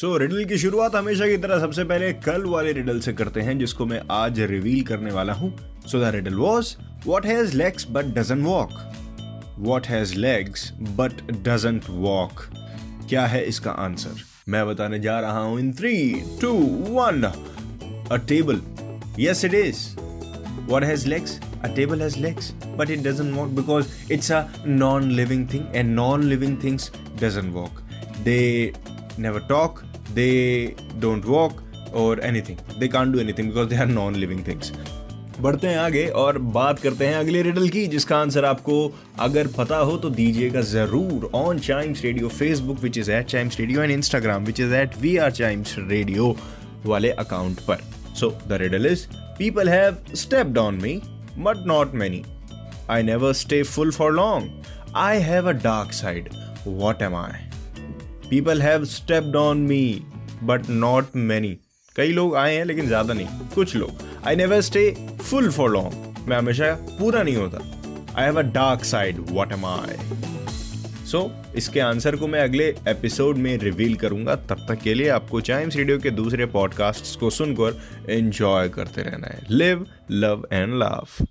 so so, riddle की शुरुआत हमेशा की तरह सबसे पहले कल वाले रिडल से करते हैं जिसको मैं आज रिवील करने वाला हूँ। So the riddle was what has legs but doesn't walk what has legs but doesn't walk क्या है इसका आंसर मैं बताने जा रहा हूँ in three two one a table yes it is what has legs? A table has legs but it doesn't walk because it's a non-living thing and non-living things doesn't walk. They never talk they don't walk or anything. They can't do anything because they are non-living things. बढ़ते हैं आगे और बात करते हैं अगले riddle की, जिसका आंसर आपको अगर पता हो तो दीजिएगा ज़रूर on Chimes Radio Facebook which is at Chimes Radio and Instagram which is at we are Chimes Radio वाले अकाउंट पर। So the riddle is people have stepped on me but not many I never stay full for long I have a dark side what am I people have stepped on me but not many कई लोग आए हैं, लेकिन ज़्यादा नहीं। कुछ लोग। I never stay full for long मैं हमेशा पूरा नहीं होता। I have a dark side what am I so इसके आंसर को मैं अगले एपिसोड में रिवील करूँगा। तब तक के लिए आपको चाइम्स रेडियो के दूसरे पॉडकास्ट को सुनकर एंजॉय करते रहना है। Live love and love